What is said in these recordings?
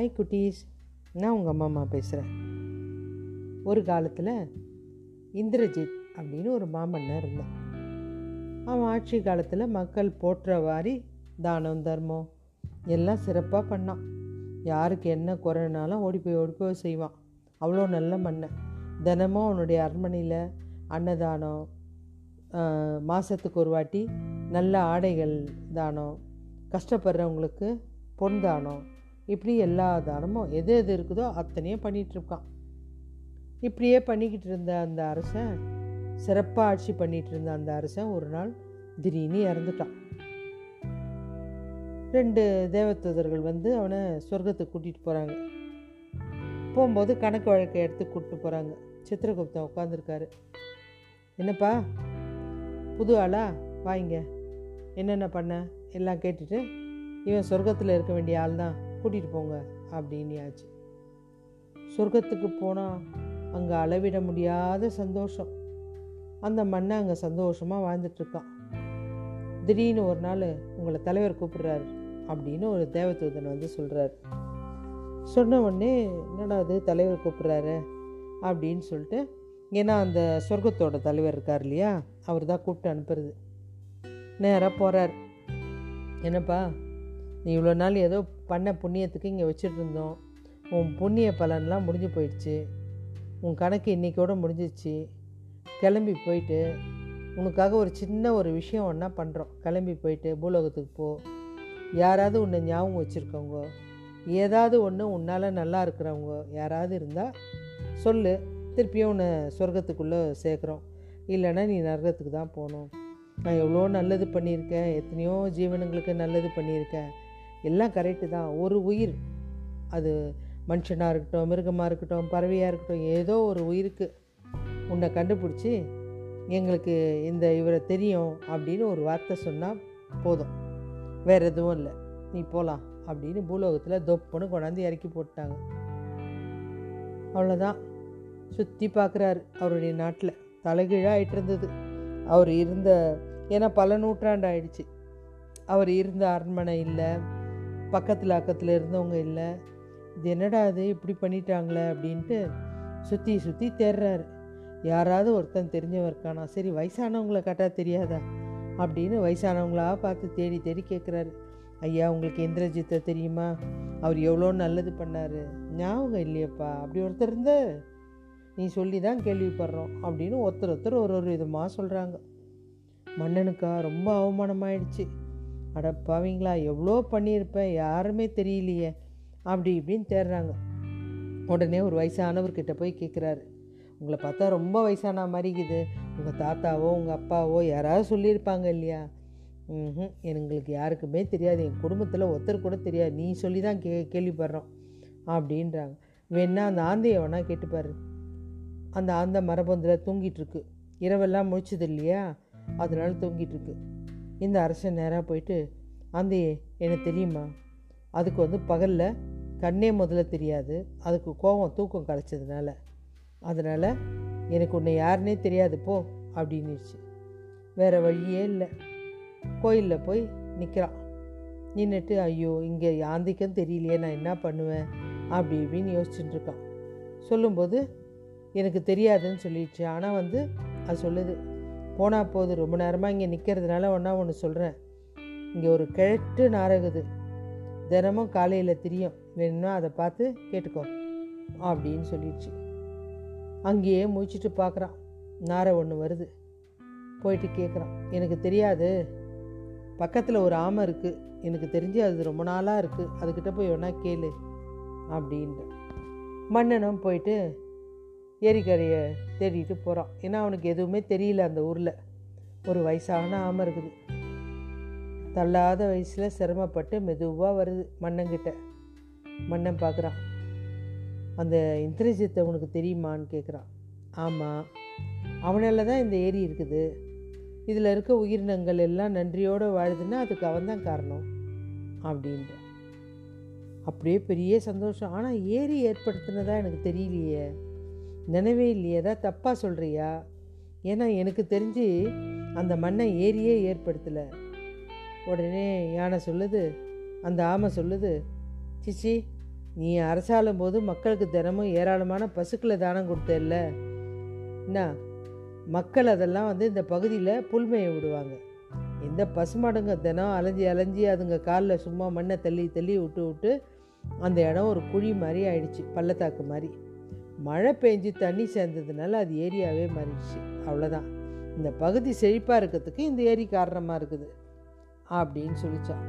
Hi குட்டீஸ். நான் உங்கள் அம்மா அம்மா பேசுகிறேன் ஒரு காலத்தில் இந்திரஜித் அப்படின்னு ஒரு மாமன்னர் இருந்தான் அவன் ஆட்சி காலத்தில் மக்கள் போற்ற வாரி தானம் தர்மம் எல்லாம் சிறப்பாக பண்ணான். யாருக்கு என்ன குறைனாலும் ஓடி போய் ஓடி போய் செய்வான். அவ்வளோ நல்ல மன்னன். தினமும் அவனுடைய அரண்மனையில் அன்னதானம் மாதத்துக்கு ஒரு வாட்டி நல்ல ஆடைகள் தானம் கஷ்டப்படுறவங்களுக்கு பொன் தானம் இப்படி எல்லா தானமும் எது எது இருக்குதோ அத்தனையும் பண்ணிகிட்ருக்கான். இப்படியே பண்ணிக்கிட்டு இருந்த அந்த அரசன் சிறப்பாக ஆட்சி பண்ணிகிட்டு இருந்த அந்த அரசன் ஒரு நாள் திடீர்னு இறந்துட்டான். ரெண்டு தேவதூதர்கள் வந்து அவனை சொர்க்கத்துக்கு கூட்டிகிட்டு போகிறாங்க போகும்போது கணக்கு வழக்கை எடுத்து கூப்பிட்டு போகிறாங்க சித்திரகுப்தன் உட்காந்துருக்காரு என்னப்பா புது ஆளா? வாங்க. என்னென்ன பண்ண? எல்லாம் கேட்டுட்டு இவன் சொர்க்கத்தில் இருக்க வேண்டிய ஆள் தான் கூட்டிகிட்டு போங்க அப்படின்னியாச்சு. சொர்க்கத்துக்கு போனால் அங்கே அளவிட முடியாத சந்தோஷம். அந்த மண்ணை அங்கே சந்தோஷமாக வாழ்ந்துட்டுருக்கான் திடீர்னு ஒரு நாள் உங்களை தலைவர் கூப்பிடுறாரு அப்படின்னு ஒரு தேவதூதன் வந்து சொல்கிறாரு சொன்ன உடனே என்னடா அது தலைவர் கூப்பிட்றாரு அப்படின்னு சொல்லிட்டு ஏன்னா அந்த சொர்க்கத்தோட தலைவர் இருக்கார் இல்லையா அவர் தான் கூப்பிட்டு அனுப்புறது. நேராக போகிறார் என்னப்பா நீ இவ்வளோ நாள் ஏதோ பண்ண புண்ணியத்துக்கு இங்கே வச்சுட்டு இருந்தோம் உன் புண்ணிய பலன்லாம் முடிஞ்சு போயிடுச்சு. உன் கணக்கு இன்றைக்கோட முடிஞ்சிச்சு. கிளம்பி போயிட்டு உனக்காக ஒரு சின்ன ஒரு விஷயம் ஒன்றா பண்ணுறோம் கிளம்பி போயிட்டு பூலோகத்துக்கு போ. யாராவது உன்னை ஞாபகம் வச்சுருக்கவங்க ஏதாவது ஒன்று உன்னால் நல்லா இருக்கிறவங்க யாராவது இருந்தால் சொல்லு. திருப்பியும் உன்னை சொர்க்கத்துக்குள்ளே சேர்க்குறோம். இல்லைன்னா நீ நரகத்துக்கு தான் போகணும். நான் எவ்வளோ நல்லது பண்ணியிருக்கேன். எத்தனையோ ஜீவனுங்களுக்கு நல்லது பண்ணியிருக்கேன். எல்லாம் கரெக்டு தான். ஒரு உயிர் அது மனுஷனாக இருக்கட்டும் மிருகமாக இருக்கட்டும் பறவையாக இருக்கட்டும் ஏதோ ஒரு உயிருக்கு உன்னை கண்டுபிடிச்சி எங்களுக்கு இந்த இவரை தெரியும் அப்படின்னு ஒரு வார்த்தை சொன்னால் போதும். வேறு எதுவும் இல்லை. நீ போகலாம் அப்படின்னு பூலோகத்தில் தொப்புன்னு கொண்டாந்து இறக்கி போட்டாங்க அவ்வளோதான் சுற்றி பார்க்குறாரு அவருடைய நாட்டில். தலைகீழாக ஆயிட்டு இருந்தது. அவர் இருந்த ஏன்னா பல நூற்றாண்டு ஆயிடுச்சு. அவர் இருந்த அரண்மனை இல்லை பக்கத்தில் அக்கத்தில் இருந்தவங்க இல்லை. இது என்னடா அது இப்படி பண்ணிட்டாங்களே அப்படின்ட்டு சுற்றி சுற்றி தேடுறாரு யாராவது ஒருத்தன் தெரிஞ்சவன் இருக்கானா? சரி வயசானவங்களை கேட்டா தெரியாதா? அப்படின்னு வயசானவங்களாக பார்த்து தேடி தேடி கேட்குறாரு ஐயா உங்களுக்கு இந்திரஜித்தை தெரியுமா? அவர் எவ்வளோ நல்லது பண்ணார். ஞாபகம் இல்லையப்பா. அப்படி ஒருத்தர் இருந்த நீ சொல்லி தான் கேள்விப்படுறோம் அப்படின்னு ஒருத்தர் ஒருத்தர் ஒரு ஒரு விதமாக சொல்கிறாங்க மன்னனுக்கா ரொம்ப அவமானமாயிடுச்சு. அடப்பாவீங்களா எவ்வளோ பண்ணியிருப்பேன் யாருமே தெரியலையே அப்படி இப்படின்னு தேடுறாங்க. உடனே ஒரு வயசானவர்கிட்ட போய் கேட்குறாரு உங்களை பார்த்தா ரொம்ப வயசான மாதிரிக்குது உங்கள் தாத்தாவோ உங்கள் அப்பாவோ யாராவது சொல்லியிருப்பாங்க இல்லையா? ம் எங்களுக்கு யாருக்குமே தெரியாது. என் குடும்பத்தில் ஒருத்தர் கூட தெரியாது. நீ சொல்லி தான் கே கேள்விப்படுறோம் அப்படின்றாங்க. வேணா அந்த ஆந்தையை வேணா கேட்டுப்பாரு அந்த ஆந்த மரபந்தில் தூங்கிட்டுருக்கு இரவெல்லாம் முழிச்சது இல்லையா? அதனால தூங்கிட்டுருக்கு இந்த அரசன் நேராக போயிட்டு ஆந்தையே எனக்கு தெரியுமா? அதுக்கு வந்து பகலில் கண்ணே முதல்ல தெரியாது. அதுக்கு கோபம் தூக்கம் கலைச்சதுனால. அதனால் எனக்கு உன்னை யாருன்னே தெரியாது போ அப்படின்னுச்சு. வேறு வழியே இல்லை. கோயிலில் போய் நிற்கிறான் நின்றுட்டு ஐயோ இங்கே யாந்திக்கும் தெரியலையே நான் என்ன பண்ணுவேன்? அப்படி இப்படின்னு யோசிச்சுட்டு இருக்கான். சொல்லும்போது எனக்கு தெரியாதுன்னு சொல்லிடுச்சு. ஆனால் வந்து அது சொல்லுது போனால் போது ரொம்ப நேரமாக இங்கே நிற்கிறதுனால ஒன்றா ஒன்று சொல்கிறேன் இங்கே ஒரு கிழட்டு நாரகுது தினமும் காலையில் தெரியும். வேணும்னா அதை பார்த்து கேட்டுக்கோ அப்படின்னு சொல்லிடுச்சு. அங்கேயே முடிச்சுட்டு பார்க்குறான். நாரை ஒன்று வருது. போயிட்டு கேட்குறான் எனக்கு தெரியாது. பக்கத்தில் ஒரு ஆமை இருக்குது எனக்கு தெரிஞ்சு அது ரொம்ப நாளாக இருக்குது அதுக்கிட்ட போய் வேணா கேளு அப்படின்ட்டு மன்னனும் போயிட்டு ஏரிக்கரையை தேடிட்டு போகிறான் ஏன்னா அவனுக்கு எதுவுமே தெரியல அந்த ஊரில். ஒரு வயசான ஆமை இருக்குது. தள்ளாத வயசில் சிரமப்பட்டு மெதுவாக வருது மன்னங்கிட்ட மன்னன் பார்க்குறான் அந்த இந்திரஜித்தை உனக்கு தெரியுமான்னு கேட்குறான் ஆமாம் அவனால் தான் இந்த ஏரி இருக்குது. இதில் இருக்க உயிரினங்கள் எல்லாம் நன்றியோடு வாழுதுன்னா அதுக்கு அவன் தான் காரணம் அப்படின்ற. அப்படியே பெரிய சந்தோஷம். ஆனால் ஏரி ஏற்படுத்தினதா எனக்கு தெரியலையே. நினைவே இல்லையே தப்பாக சொல்கிறியா ஏன்னா எனக்கு தெரிஞ்சு அந்த மண்ணை ஏரியே ஏற்படுத்தலை. உடனே யானை சொல்லுது அந்த ஆமை சொல்லுது சிச்சி நீ அரசாலும் போது மக்களுக்கு தினமும் ஏராளமான பசுக்களை தானம் கொடுத்தல்ல. என்ன மக்கள் அதெல்லாம் வந்து இந்த பகுதியில் புல்மையை விடுவாங்க. இந்த பசுமாடுங்க தினம் அலைஞ்சி அலைஞ்சி அதுங்க காலில் சும்மா மண்ணை தள்ளி தள்ளி விட்டு விட்டு அந்த இடம் ஒரு குழி மாதிரி ஆயிடுச்சு பள்ளத்தாக்கு மாதிரி. மழை பெஞ்சு தண்ணி சேர்ந்ததுனால அது ஏரியாவே மாறிடுச்சு. அவ்வளோதான் இந்த பகுதி செழிப்பாக இருக்கிறதுக்கு இந்த ஏரி காரணமாக இருக்குது அப்படின்னு சொல்லித்தான்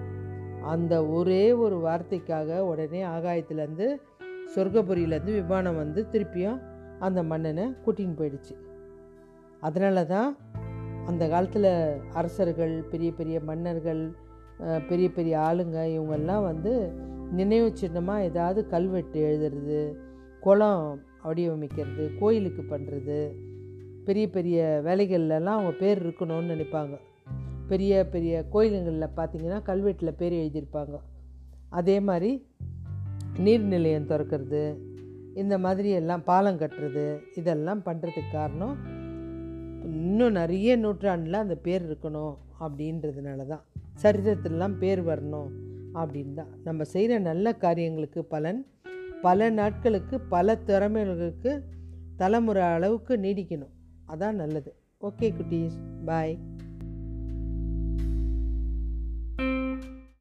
அந்த ஒரே ஒரு வார்த்தைக்காக உடனே ஆகாயத்துலேருந்து சொர்க்கபுரியிலேருந்து விமானம் வந்து திருப்பியும் அந்த மன்னனை கூட்டின்னு போயிடுச்சு. அதனால தான் அந்த காலத்தில் அரசர்கள் பெரிய பெரிய மன்னர்கள் பெரிய பெரிய ஆளுங்க இவங்கெல்லாம் வந்து நினைவு சின்னமாக ஏதாவது கல்வெட்டு எழுதுறது குளம் வடிவமைக்கிறது கோயிலுக்கு பண்ணுறது பெரிய பெரிய வேலைகள்லாம் அவங்க பேர் இருக்கணும்னு நினைப்பாங்க. பெரிய பெரிய கோயிலுங்களில் பார்த்தீங்கன்னா கல்வெட்டில் பேர் எழுதியிருப்பாங்க. அதே மாதிரி நீர்நிலையம் திறக்கிறது இந்த மாதிரி எல்லாம் பாலம் கட்டுறது இதெல்லாம் பண்ணுறதுக்கு காரணம் இன்னும் நிறைய நூற்றாண்டில் அந்த பேர் இருக்கணும் அப்படின்றதுனால தான் சரித்திரத்திலலாம் பேர் வரணும் அப்படின்னு தான் நம்ம செய்கிற நல்ல காரியங்களுக்கு பலன் பல நாட்களுக்கு பல திறமைகளுக்கு தலைமுறை அளவுக்கு நீடிக்கணும். அதான் நல்லது. ஓகே குட்டீஸ். பாய்.